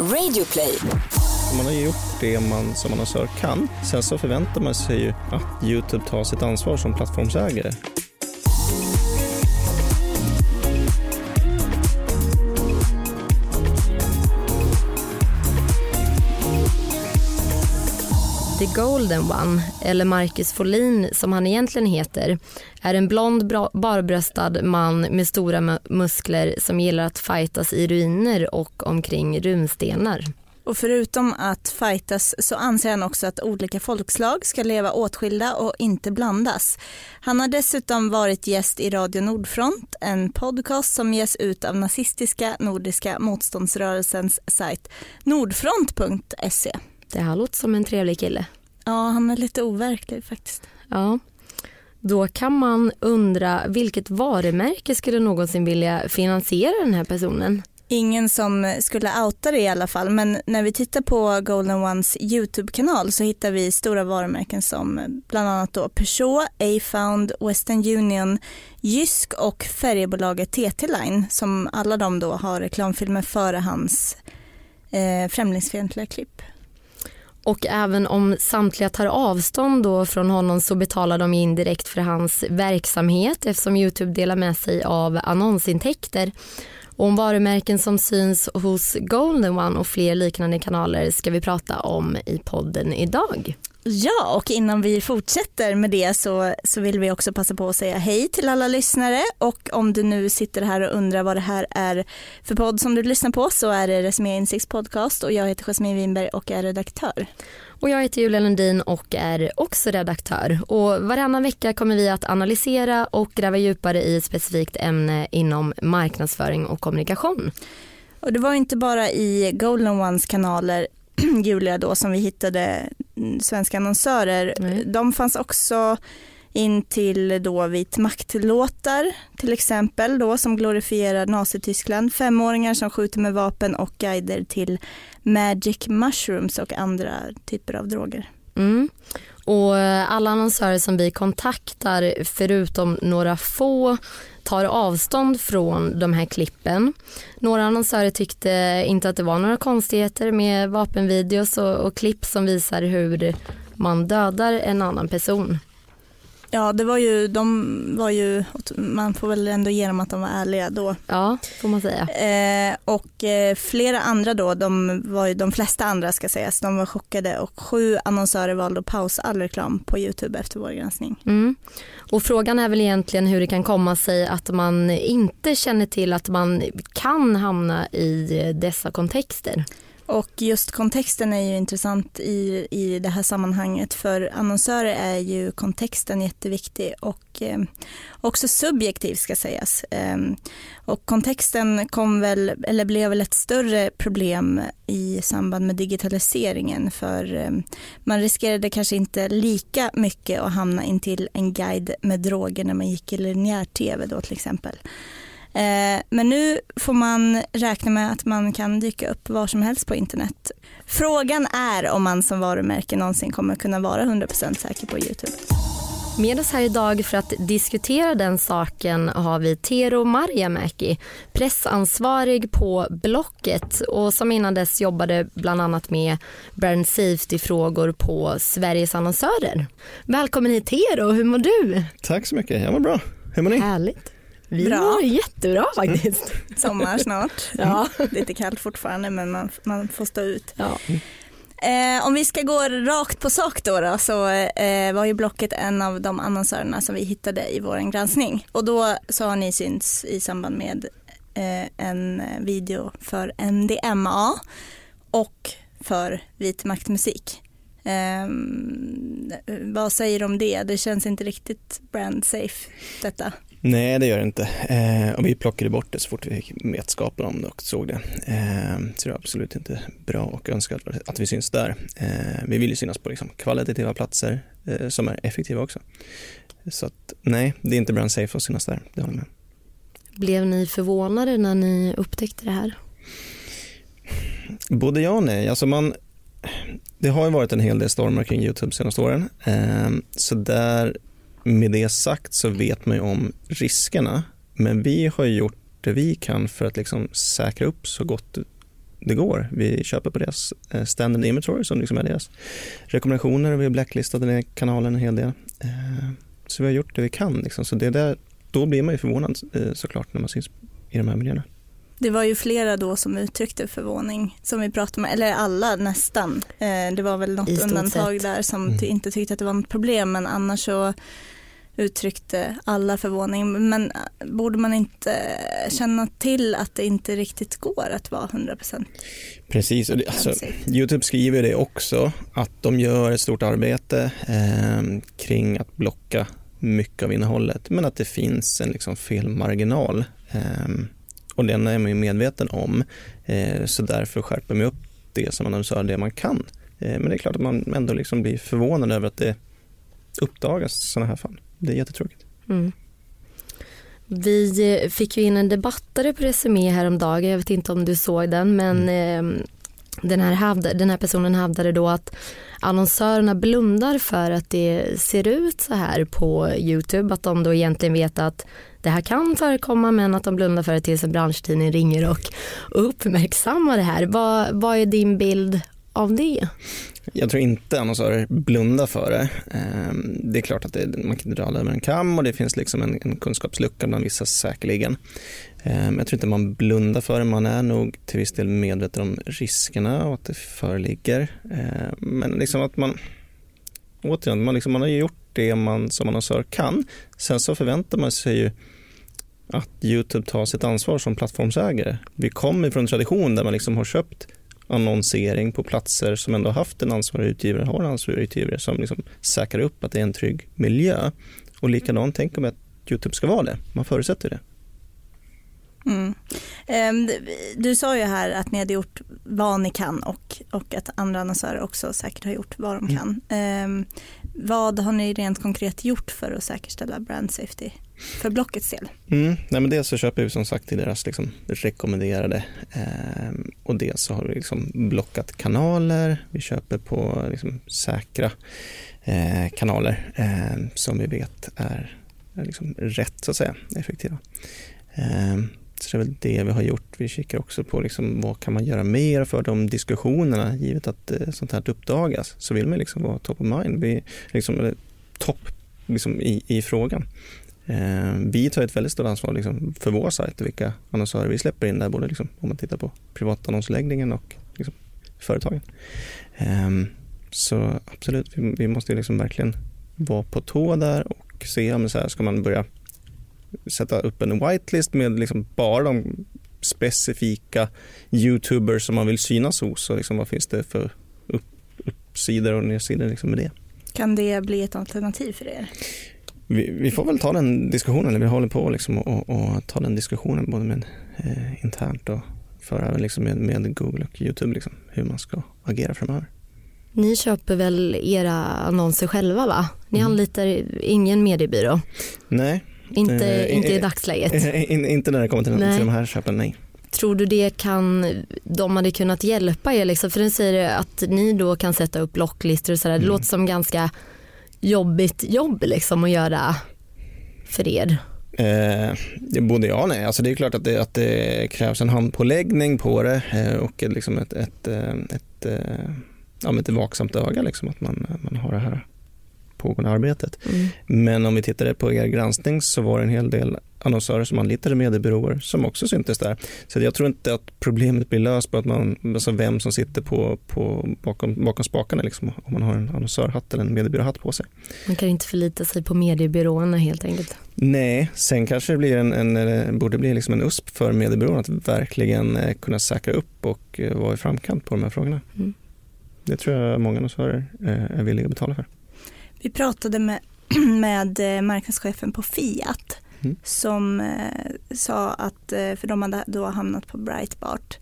Radioplay. Man har ju gjort det man som annonsör kan. Sen så förväntar man sig ju att Youtube tar sitt ansvar som plattformsägare. Golden One, eller Marcus Folin som han egentligen heter, är en blond barbröstad man med stora muskler som gillar att fightas i ruiner och omkring runstenar. Och förutom att fightas så anser han också att olika folkslag ska leva åtskilda och inte blandas. Han har dessutom varit gäst i Radio Nordfront, en podcast som ges ut av nazistiska nordiska motståndsrörelsens sajt nordfront.se. Det här låter som en trevlig kille. Ja, han är lite overklig faktiskt. Ja. Då kan man undra vilket varumärke skulle någonsin vilja finansiera den här personen? Ingen som skulle outa det i alla fall men när vi tittar på Golden Ones YouTube-kanal så hittar vi stora varumärken som bland annat då Peugeot, A-Found, Western Union, Jysk och färjebolaget TT Line som alla de då har reklamfilmer före hans eh, främlingsfientliga klipp. Och även om samtliga tar avstånd då från honom så betalar de indirekt för hans verksamhet eftersom Youtube delar med sig av annonsintäkter. Och om varumärken som syns hos Golden One och fler liknande kanaler ska vi prata om i podden idag. Ja, och innan vi fortsätter med det så, så vill vi också passa på att säga hej till alla lyssnare och om du nu sitter här och undrar vad det här är för podd som du lyssnar på så är det Resumé Insikts podcast och jag heter Jasmine Winberg och är redaktör. Och jag heter Julia Lundin och är också redaktör. Och varannan vecka kommer vi att analysera och gräva djupare i ett specifikt ämne inom marknadsföring och kommunikation. Och det var inte bara i Golden Ones kanaler Julia då som vi hittade svenska annonsörer. Mm. De fanns också in till då vit maktlåtar till exempel då som glorifierar Nazityskland, femåringar som skjuter med vapen och guider till magic mushrooms och andra typer av droger. Mm. Och alla annonsörer som vi kontaktar förutom några få tar avstånd från de här klippen. Några annonsörer tyckte inte att det var några konstigheter med vapenvideos och, och klipp som visar hur man dödar en annan person. Ja, det var ju, de var ju, man får väl ändå ge dem att de var ärliga då. Ja, får man säga. Eh, och eh, flera andra då, de var ju, de flesta andra ska sägas, de var chockade och sju annonsörer valde att pausa all reklam på Youtube efter vår granskning. Mm. Och frågan är väl egentligen hur det kan komma sig att man inte känner till att man kan hamna i dessa kontexter. Och just kontexten är ju intressant i, i det här sammanhanget för annonsörer är ju kontexten jätteviktig och eh, också subjektiv ska sägas. Eh, och kontexten kom väl, eller blev väl ett större problem i samband med digitaliseringen för eh, man riskerade kanske inte lika mycket att hamna in till en guide med droger när man gick i linjär tv då till exempel. Eh, men nu får man räkna med att man kan dyka upp var som helst på internet. Frågan är om man som varumärke någonsin kommer kunna vara 100% säker på Youtube. Med oss här idag för att diskutera den saken har vi Tero Marjamäki, pressansvarig på Blocket och som innan dess jobbade bland annat med brand safety-frågor på Sveriges annonsörer. Välkommen hit Tero, hur mår du? Tack så mycket, jag mår bra. Hur mår ni? Härligt. Vi Bra. mår jättebra faktiskt. Sommar snart. ja. Lite kallt fortfarande men man, man får stå ut. Ja. Eh, om vi ska gå rakt på sak då, då så eh, var ju Blocket en av de annonsörerna som vi hittade i vår granskning. Och då så har ni synts i samband med eh, en video för NDMA och för vit maktmusik. Eh, vad säger du om det? Det känns inte riktigt brand safe detta. Nej, det gör det inte. Eh, och vi plockade bort det så fort vi fick vetskapen om det och såg det. Eh, så det är absolut inte bra och önskvärt att vi syns där. Eh, vi vill ju synas på liksom, kvalitativa platser eh, som är effektiva också. Så att, nej, det är inte brand safe att synas där, det håller med. Blev ni förvånade när ni upptäckte det här? Både ja och nej. Alltså man, det har ju varit en hel del stormar kring Youtube senaste åren. Eh, så där med det sagt så vet man ju om riskerna, men vi har gjort det vi kan för att liksom säkra upp så gott det går. Vi köper på deras eh, standard inventory som liksom är deras rekommendationer. Vi har blacklistat den kanalen en hel del. Eh, så vi har gjort det vi kan. Liksom. Så det där, då blir man ju förvånad eh, såklart när man syns i de här miljöerna. Det var ju flera då som uttryckte förvåning, som vi pratade med, eller alla nästan. Det var väl något undantag sett. där som mm. inte tyckte att det var något problem, men annars så uttryckte alla förvåning. Men äh, borde man inte känna till att det inte riktigt går att vara 100% Precis, och det, alltså, Youtube skriver det också, att de gör ett stort arbete eh, kring att blocka mycket av innehållet, men att det finns en liksom felmarginal. Eh, och den är man ju medveten om, eh, så därför skärper man upp det som annonsör det man kan. Eh, men det är klart att man ändå liksom blir förvånad över att det uppdagas sådana här fall det är jättetråkigt. Mm. Vi eh, fick ju in en debattare på Resumé häromdagen, jag vet inte om du såg den men mm den, här hävd, den här personen hävdade då att annonsörerna blundar för att det ser ut så här på Youtube, att de då egentligen vet att det här kan förekomma men att de blundar för det tills en branschtidning ringer och, och uppmärksammar det här. Vad, vad är din bild av det? Jag tror inte annonsörer blundar för det. Ehm, det är klart att det, man kan dra alla över en kam och det finns liksom en, en kunskapslucka bland vissa säkerligen. Men jag tror inte man blundar för det, man är nog till viss del medveten om riskerna och att det föreligger. Ehm, men liksom att man, återigen, man, liksom, man har gjort det man som annonsör kan. Sen så förväntar man sig ju att Youtube tar sitt ansvar som plattformsägare. Vi kommer från en tradition där man liksom har köpt annonsering på platser som ändå haft en ansvarig utgivare, har en ansvarig utgivare som liksom säkrar upp att det är en trygg miljö. Och likadant tänker man att Youtube ska vara det, man förutsätter det. Mm. Ehm, du sa ju här att ni hade gjort vad ni kan och, och att andra annonsörer också säkert har gjort vad de mm. kan. Mm. Vad har ni rent konkret gjort för att säkerställa brand safety? För Blockets del? Mm, nej men dels så köper vi som sagt till deras liksom rekommenderade eh, och dels så har vi liksom blockat kanaler. Vi köper på liksom säkra eh, kanaler eh, som vi vet är, är liksom rätt så att säga, effektiva. Ehm, så det är väl det vi har gjort. Vi kikar också på liksom, vad kan man göra mer för de diskussionerna givet att eh, sånt här uppdagas. Så vill man liksom vara top of mind, vi, liksom, topp liksom, i, i frågan. Eh, vi tar ett väldigt stort ansvar liksom, för vår sajt och vilka annonsörer vi släpper in där, både liksom, om man tittar på privatannonsläggningen och liksom, företagen. Ehm, så absolut, vi, vi måste liksom verkligen vara på tå där och se om så här, ska man börja sätta upp en whitelist med liksom bara de specifika youtubers som man vill synas hos och liksom, vad finns det för upp, uppsidor och nedsidor liksom med det. Kan det bli ett alternativ för er? Vi, vi, får väl ta den diskussionen, eller vi håller på liksom och, och ta den diskussionen både med eh, internt och för även liksom med, med Google och Youtube, liksom, hur man ska agera framöver. Ni köper väl era annonser själva va? Ni mm. anlitar ingen mediebyrå? Nej. Inte, eh, inte i dagsläget? Eh, in, inte när det kommer till, till de här köpen, nej. Tror du det kan, de hade kunnat hjälpa er? Liksom? För den säger att ni då kan sätta upp blocklistor och sådär. Det mm. låter som ganska jobbigt jobb liksom att göra för er? Eh, både ja och nej. Alltså det är klart att det, att det krävs en handpåläggning på det eh, och liksom ett, ett, eh, ett, ett, eh, ja, ett vaksamt öga. Liksom, att man, man har det här pågående arbetet. Mm. Men om vi tittade på er granskning så var det en hel del annonsörer som anlitade mediebyråer som också syntes där. Så jag tror inte att problemet blir löst på att man, alltså vem som sitter på, på bakom, bakom spakarna liksom, om man har en annonsörhatt eller en mediebyråhatt på sig. Man kan inte förlita sig på mediebyråerna helt enkelt. Nej, sen kanske det blir en, en, borde bli liksom en USP för mediebyråerna att verkligen eh, kunna säkra upp och eh, vara i framkant på de här frågorna. Mm. Det tror jag många annonsörer eh, är villiga att betala för. Vi pratade med, med marknadschefen på Fiat mm. som eh, sa att, eh, för de hade då hamnat på Breitbart,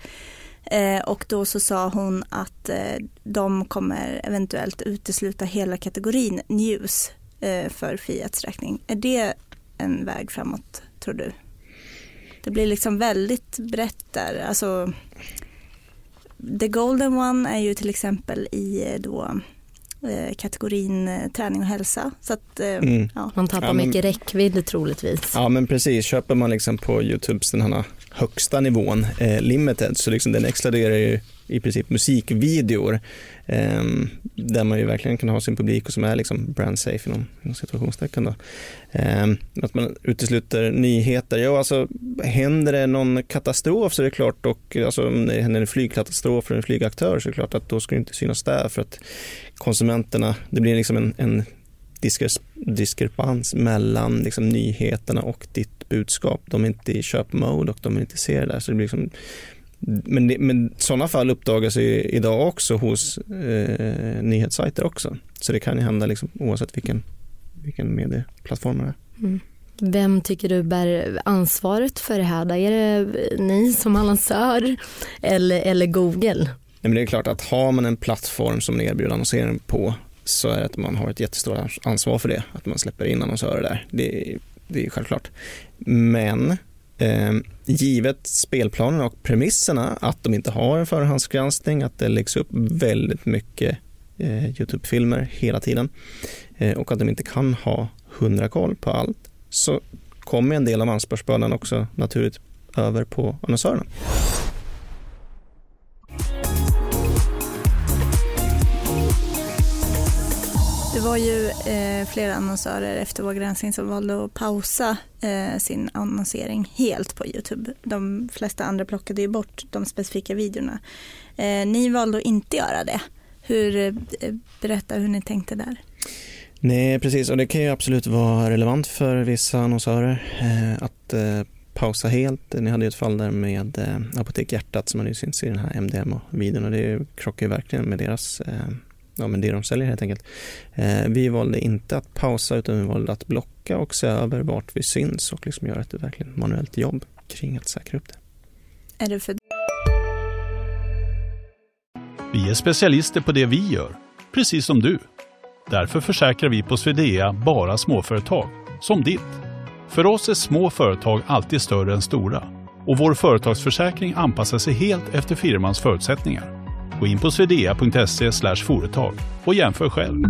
eh, och då så sa hon att eh, de kommer eventuellt utesluta hela kategorin news eh, för Fiats räkning. Är det en väg framåt tror du? Det blir liksom väldigt brett där. Alltså, The Golden One är ju till exempel i eh, då kategorin eh, träning och hälsa. Så att, eh, mm. ja. Man tappar ja, men, mycket räckvidd troligtvis. Ja men precis, köper man liksom på Youtubes den här högsta nivån, eh, limited, så liksom den exkluderar ju i princip musikvideor eh, där man ju verkligen kan ha sin publik och som är liksom brand safe inom, inom situationstecken. Då. Eh, att man utesluter nyheter, ja alltså händer det någon katastrof så är det klart och alltså om det händer en flygkatastrof för en flygaktör så är det klart att då ska det inte synas där för att konsumenterna, det blir liksom en, en diskrepans mellan liksom nyheterna och ditt budskap. De är inte i köpmode och de är inte ser det där. Så det blir liksom, men, men sådana fall uppdagas ju idag också hos eh, nyhetssajter också. Så det kan ju hända liksom, oavsett vilken, vilken medieplattform det är. Mm. Vem tycker du bär ansvaret för det här? Är det ni som annonsör eller, eller Google? Nej, men det är klart att har man en plattform som ni erbjuder annonsering på så är det att man har ett jättestort ansvar för det, att man släpper in annonsörer där. Det, det är självklart. Men eh, givet spelplanen och premisserna att de inte har en förhandsgranskning, att det läggs upp väldigt mycket eh, Youtube-filmer hela tiden eh, och att de inte kan ha hundra koll på allt så kommer en del av ansvarsbördan också naturligt över på annonsörerna. Det var ju eh, flera annonsörer efter vår granskning som valde att pausa eh, sin annonsering helt på Youtube. De flesta andra plockade ju bort de specifika videorna. Eh, ni valde att inte göra det. Hur, eh, berätta hur ni tänkte där. Nej, precis. Och det kan ju absolut vara relevant för vissa annonsörer eh, att eh, pausa helt. Ni hade ju ett fall där med eh, Apotek Hjärtat som hade synts i den här MDMA-videon och det krockar ju verkligen med deras eh, ja, men det de säljer helt enkelt. Eh, vi valde inte att pausa utan vi valde att blocka och se över vart vi syns och liksom göra ett verkligen manuellt jobb kring att säkra upp det. Är det för... Vi är specialister på det vi gör, precis som du. Därför försäkrar vi på Swedea bara småföretag, som ditt. För oss är små företag alltid större än stora och vår företagsförsäkring anpassar sig helt efter firmans förutsättningar. Gå in på swedea.se företag och jämför själv.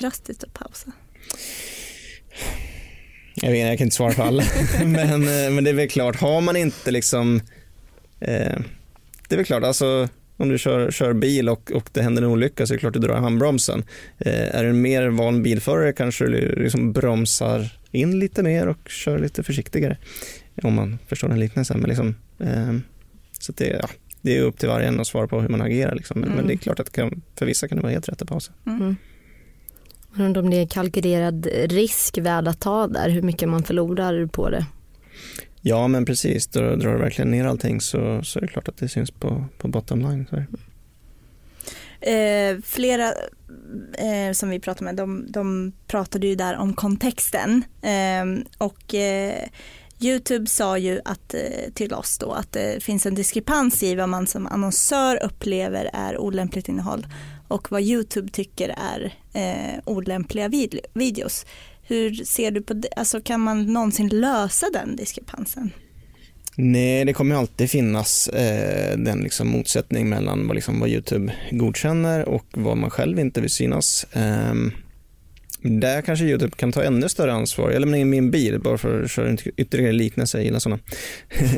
Drastiskt att pausa. Jag, vet, jag kan inte svara på alla, men, eh, men det är väl klart, har man inte liksom, eh, det är väl klart, alltså om du kör, kör bil och, och det händer en olycka så är det klart du drar handbromsen. Eh, är du en mer van bilförare kanske du liksom bromsar in lite mer och kör lite försiktigare om man förstår den liknelsen. Men liksom, eh, så det, ja, det är upp till varje en att svara på hur man agerar. Liksom. Men, mm. men, det är klart att kan, för vissa kan det vara helt rätt att pausa. Mm. Jag om det är kalkylerad risk värd att ta där, hur mycket man förlorar på det. Ja men precis, drar, drar du verkligen ner allting så, så är det klart att det syns på, på bottom line. Så eh, flera eh, som vi pratade med, de, de, pratade ju där om kontexten. Eh, och eh, Youtube sa ju att, eh, till oss då att det finns en diskrepans i vad man som annonsör upplever är olämpligt innehåll och vad Youtube tycker är eh, olämpliga vid videos. Hur ser du på det? Alltså kan man någonsin lösa den diskrepansen? Nej, det kommer alltid finnas eh, den liksom motsättning mellan vad, liksom, vad Youtube godkänner och vad man själv inte vill synas. Eh, där kanske Youtube kan ta ännu större ansvar. Jag lämnar in min bil bara för att köra ytterligare liknelse. Jag gillar sådana.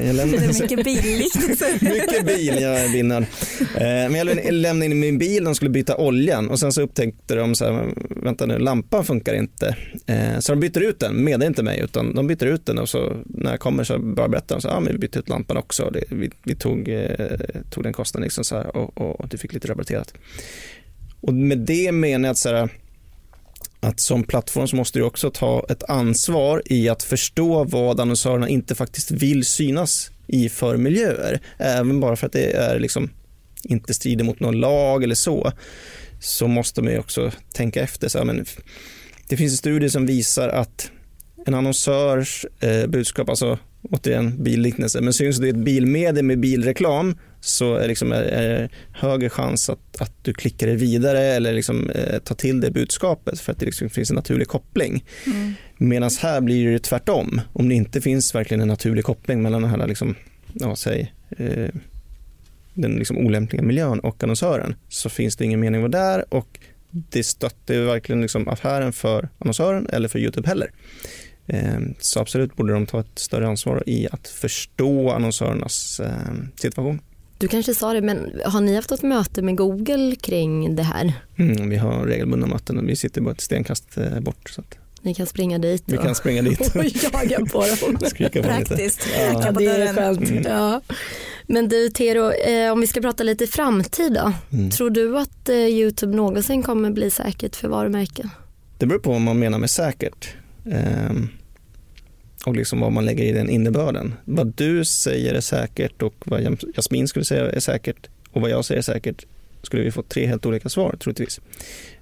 Jag lämnar... Det är mycket billiknelser. mycket bil, jag är binnad. Eh, men jag lämnade in min bil, de skulle byta oljan och sen så upptäckte de så här, vänta nu, lampan funkar inte. Eh, så de byter ut den, meddelar inte mig, utan de byter ut den och så när jag kommer så bara berättar de så här, men vi bytte ut lampan också. Det, vi, vi tog, eh, tog den kostnaden liksom så här, och, och, och du fick lite rabatterat. Och med det menar jag att så här, att som plattform så måste du också ta ett ansvar i att förstå vad annonsörerna inte faktiskt vill synas i för miljöer. Även bara för att det är liksom inte strider mot någon lag eller så, så måste man ju också tänka efter. Så här, men det finns en studie som visar att en annonsörs eh, budskap, alltså återigen billiknelse, men syns det i ett bilmedie med bilreklam så är, liksom, är högre chans att, att du klickar dig vidare eller liksom, eh, tar till det budskapet för att det liksom finns en naturlig koppling. Mm. Medan här blir det tvärtom. Om det inte finns verkligen en naturlig koppling mellan den här liksom, ja, säg, eh, den liksom olämpliga miljön och annonsören så finns det ingen mening att vara där och det stöttar verkligen liksom affären för annonsören eller för Youtube heller. Eh, så absolut borde de ta ett större ansvar i att förstå annonsörernas eh, situation. Du kanske sa det, men har ni haft ett möte med Google kring det här? Mm, vi har regelbundna möten och vi sitter bara ett stenkast eh, bort. Så att Ni kan springa dit vi kan springa dit och jaga på dem. skrika på. Praktiskt, Ja. det är skönt. Mm. Ja. Men du Tero, eh, om vi ska prata lite framtid då. Mm. Tror du att eh, Youtube någonsin kommer bli säkert för varumärken? Det beror på vad man menar med säkert. Ehm, och liksom vad man lägger i den innebörden. Vad du säger är säkert och vad Jasmin skulle säga är säkert och vad jag säger är säkert skulle vi få tre helt olika svar troligtvis.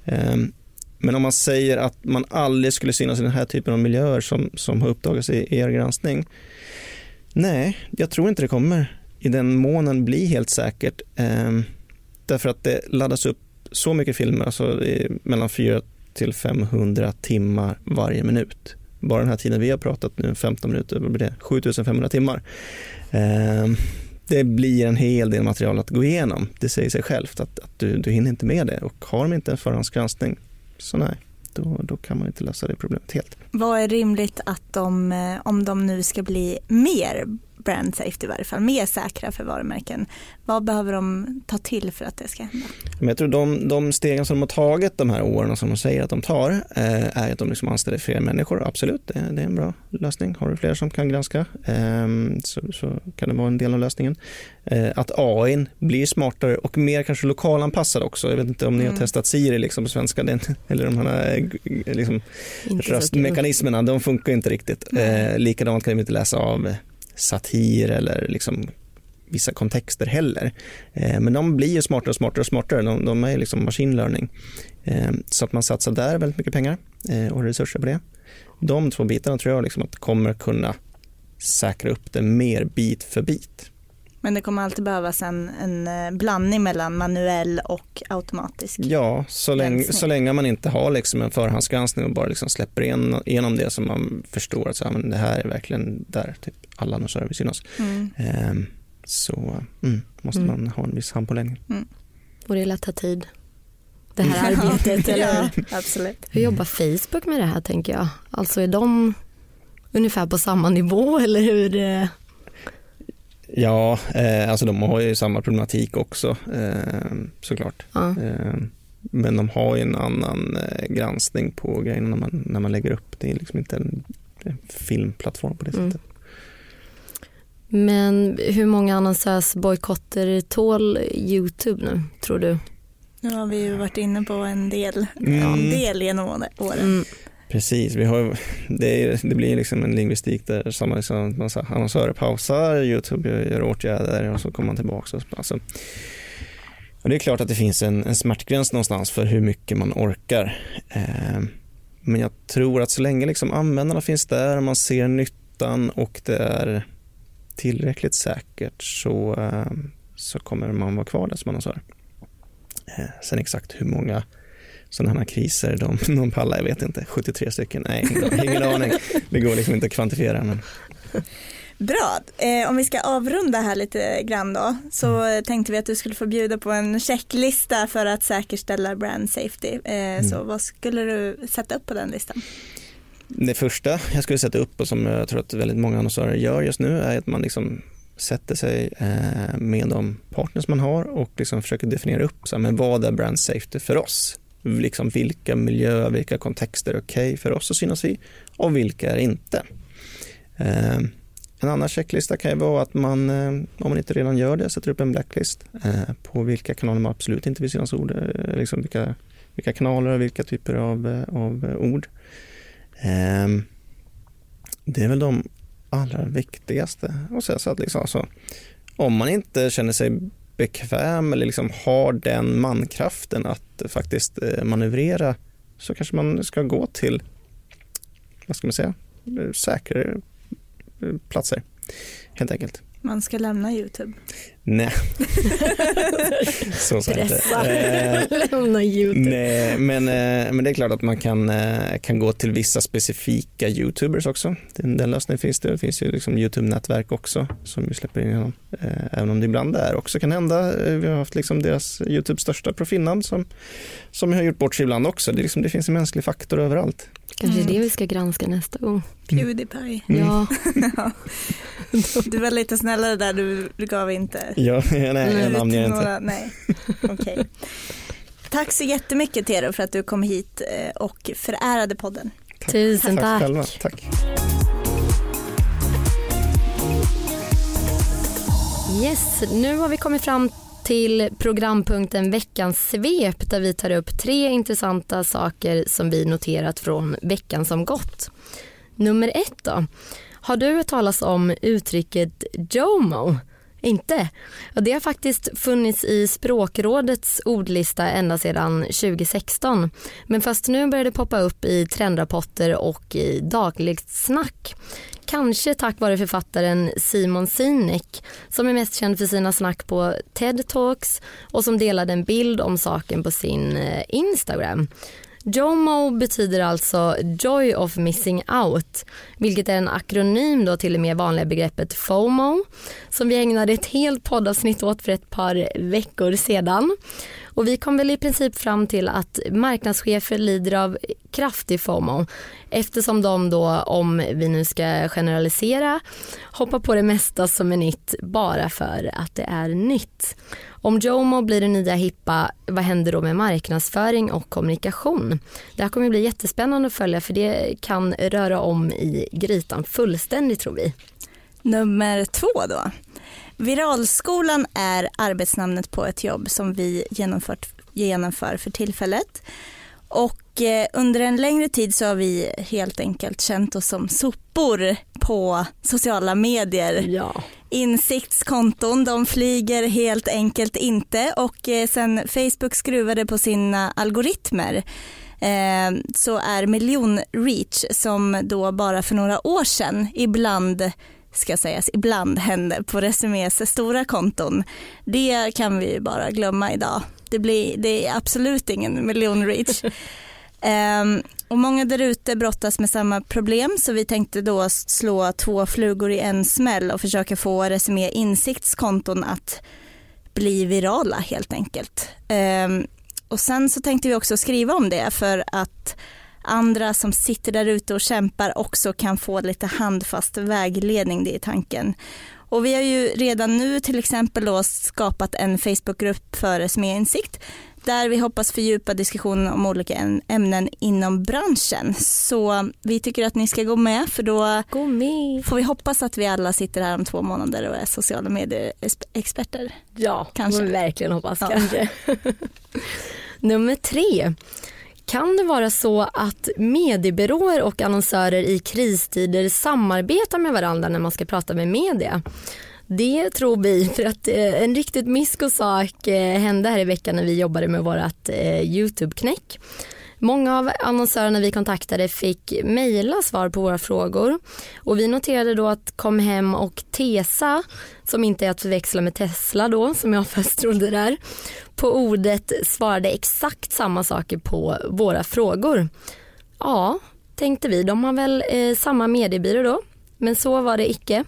Ehm, men om man säger att man aldrig skulle synas i den här typen av miljöer som, som har uppdagats i, i er granskning. Nej, jag tror inte det kommer i den månen bli helt säkert. Ehm, därför att det laddas upp så mycket filmer, alltså mellan 4 till 500 timmar varje minut. Bara den här tiden vi har pratat nu, 15 minuter, vad blir det? 7500 timmar. Ehm, det blir en hel del material att gå igenom. Det säger sig självt att, att du, du hinner inte med det och har de inte en förhandsgranskning så nej, då, då kan man inte lösa det problemet helt. Vad är rimligt att de, eh, om de nu ska bli mer brand safety i varje fall, mer säkra för varumärken, vad behöver de ta till för att det ska hända? Men jag tror de, de stegen som de har tagit de här åren och som de säger att de tar eh, är att de liksom anställer fler människor. Absolut, det, det är en bra lösning. Har du fler som kan granska eh, så, så kan det vara en del av lösningen. Eh, att AI blir smartare och mer kanske lokalanpassad också. Jag vet inte om ni har Mm. testat Siri liksom på svenska den, eller de här eh, liksom, så kul. röstmekanismerna, de funkar inte riktigt. Eh, likadant kan vi inte läsa av satir eller liksom vissa kontexter heller. Eh, men de blir ju smartare och smartare och smartare. De, de är liksom machine learning. Eh, så att man satsar där väldigt mycket pengar eh, och resurser på det. De två bitarna tror jag liksom att kommer kunna säkra upp det mer bit för bit. Men det kommer alltid behövas en, en blandning mellan manuell och automatisk. Ja, så länge, så länge man inte har liksom en förhandsgranskning och bara liksom släpper igen, igenom det som man förstår att så här, men det här är verkligen där typ alla annonsörer vill synas. Mm. Ehm, så mm, måste Mm. man ha en viss handpåläggning. Och det lär ta tid. Det här arbetet, eller ja, hur? absolut. Hur jobbar Facebook med det här tänker jag? Alltså är de ungefär på samma nivå eller hur? eh, Ja, eh, alltså de har ju samma problematik också eh, såklart. Ja. Eh, men de har ju en annan eh, granskning på grejerna när man, när man lägger upp. Det är liksom inte en, en filmplattform på det Mm. sättet. Men hur många annonsörsbojkotter tål Youtube nu tror du? Nu har vi ju varit inne på en del, Mm. en del genom åren. Mm. Precis, vi har, det, är, det blir liksom en lingvistik där samma liksom, massa annonsörer pausar, Youtube gör, åtgärder och så kommer man tillbaka. Och, så- alltså, och det är klart att det finns en, en smärtgräns någonstans för hur mycket man orkar. Eh, men jag tror att så länge liksom användarna finns där och man ser nyttan och det är tillräckligt säkert så, eh, så kommer man vara kvar där som annonsör. Eh, sen exakt hur många sådana här kriser de, de pallar, jag vet inte, 73 stycken, nej ingen, aning. Det går liksom inte att kvantifiera. Men, Bra, eh, om vi ska avrunda här lite grann då så eh, tänkte vi att du skulle få bjuda på en checklista för att säkerställa brand safety. Eh, Så vad skulle du sätta upp på den listan? Det första jag skulle sätta upp och som jag tror att väldigt många annonsörer gör just nu är att man liksom sätter sig eh, med de partners man har och liksom försöker definiera upp så här, men vad är brand safety för oss? Liksom vilka miljöer, vilka kontexter är okej för oss att synas i och vilka är inte. Eh, en annan checklista kan ju vara att man, eh, om man inte redan gör det, sätter upp en blacklist på vilka kanaler man absolut inte vill synas ord, liksom vilka, vilka kanaler och vilka typer av, av ord. Ehm, det är väl de allra viktigaste. Och så att liksom, alltså, om man inte känner sig bekväm eller liksom har den mankraften att faktiskt eh, manövrera så kanske man ska gå till, vad ska man säga, säkrare eh, platser helt enkelt. Man ska lämna YouTube. Nej. så sa jag inte. Pressa. Eh, Lämna Youtube. Nej, men, eh, men det är klart att man kan, eh, kan gå till vissa specifika YouTubers också. Den, den lösningen finns det. Det finns ju liksom YouTube-nätverk också som vi släpper in genom. Eh, Även om det ibland där också kan hända. Eh, Vi har haft liksom deras YouTubes största profilnamn som, som har gjort bort sig ibland också. Det, liksom, det finns en mänsklig faktor överallt. Kanske Mm. det vi ska granska nästa gång. Pewdiepie. Mm. Ja, Du var lite snällare där, du, du gav inte Ja, nej, Mm. jag ut namnger inte. några, nej. Okej. Tack så jättemycket Tero för att du kom hit eh, och förärade podden. tusen Tack tack. själva. Tack. Yes, nu har vi kommit fram till programpunkten veckans svep där vi tar upp tre intressanta saker som vi noterat från veckan som gått. Nummer ett då. Har du hört talas om uttrycket JOMO? Inte? Det har faktiskt funnits i språkrådets ordlista ända sedan 2016. Men först nu börjar det poppa upp i trendrapporter och i dagligt snack. Kanske tack vare författaren Simon Sinek som är mest känd för sina snack på TED Talks och som delade en bild om saken på sin eh, Instagram. JOMO betyder alltså Joy of Missing Out, vilket är en akronym då till det mer vanliga begreppet FOMO, som vi ägnade ett helt poddavsnitt åt för ett par veckor sedan. Och vi kom väl i princip fram till att marknadschefer lider av kraftig FOMO eftersom de då, om vi nu ska generalisera, hoppar på det mesta som är nytt bara för att det är nytt. Om JOMO blir det nya hippa, vad händer då med marknadsföring och kommunikation? Det här kommer bli jättespännande att följa för det kan röra om i grytan fullständigt tror vi. Nummer två då. Viralskolan är arbetsnamnet på ett jobb som vi genomfört, genomför för tillfället. Och eh, under en längre tid så har vi helt enkelt känt oss som sopor på sociala medier. Ja. Insiktskonton, de flyger helt enkelt inte och eh, sen Facebook skruvade på sina algoritmer eh, så är miljonreach som då bara för några år sedan ibland ska sägas ibland hände på Resumés stora konton. Det kan vi ju bara glömma idag. Det, blir, det är absolut ingen miljonreach. Ehm, och många där ute brottas med samma problem så vi tänkte då slå två flugor i en smäll och försöka få Resumé Insiktskonton att bli virala helt enkelt. Ehm, och sen så tänkte vi också skriva om det för att andra som sitter där ute och kämpar också kan få lite handfast vägledning, det är tanken. Och vi har ju redan nu till exempel då skapat en Facebookgrupp för Resumé Insikt där vi hoppas fördjupa diskussionen om olika ämnen inom branschen. Så vi tycker att ni ska gå med för då Gå med. får vi hoppas att vi alla sitter här om två månader och är sociala medier-experter. Ja, Kanske. verkligen hoppas Ja. kanske. Nummer tre. Kan det vara så att mediebyråer och annonsörer i kristider samarbetar med varandra när man ska prata med media? Det tror vi för att eh, en riktigt myskosak eh, hände här i veckan när vi jobbade med vårt eh, Youtube-knäck. Många av annonsörerna vi kontaktade fick mejla svar på våra frågor och vi noterade då att Comhem och Tesa, som inte är att förväxla med Tesla då, som jag först trodde där, på ordet svarade exakt samma saker på våra frågor. Ja, tänkte vi, de har väl eh, samma mediebyrå då, men så var det icke.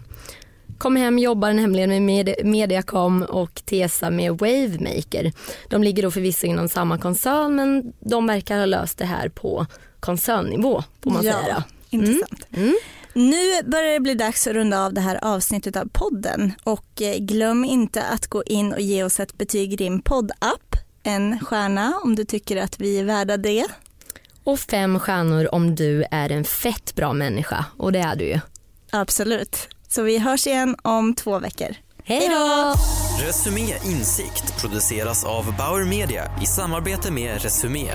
Kom hem jobbar nämligen med Med- Mediacom och Tesa med Wavemaker. De ligger då förvisso inom samma koncern men de verkar ha löst det här på koncernnivå får man ja, säga. Intressant. Mm. Nu börjar det bli dags att runda av det här avsnittet av podden och eh, glöm inte att gå in och ge oss ett betyg i din poddapp. En stjärna om du tycker att vi är värda det. Och fem stjärnor om du är en fett bra människa och det är du ju. Absolut. Så vi hörs igen om två veckor. Hej då! Resumé Insikt produceras av Bauer Media i samarbete med Resumé.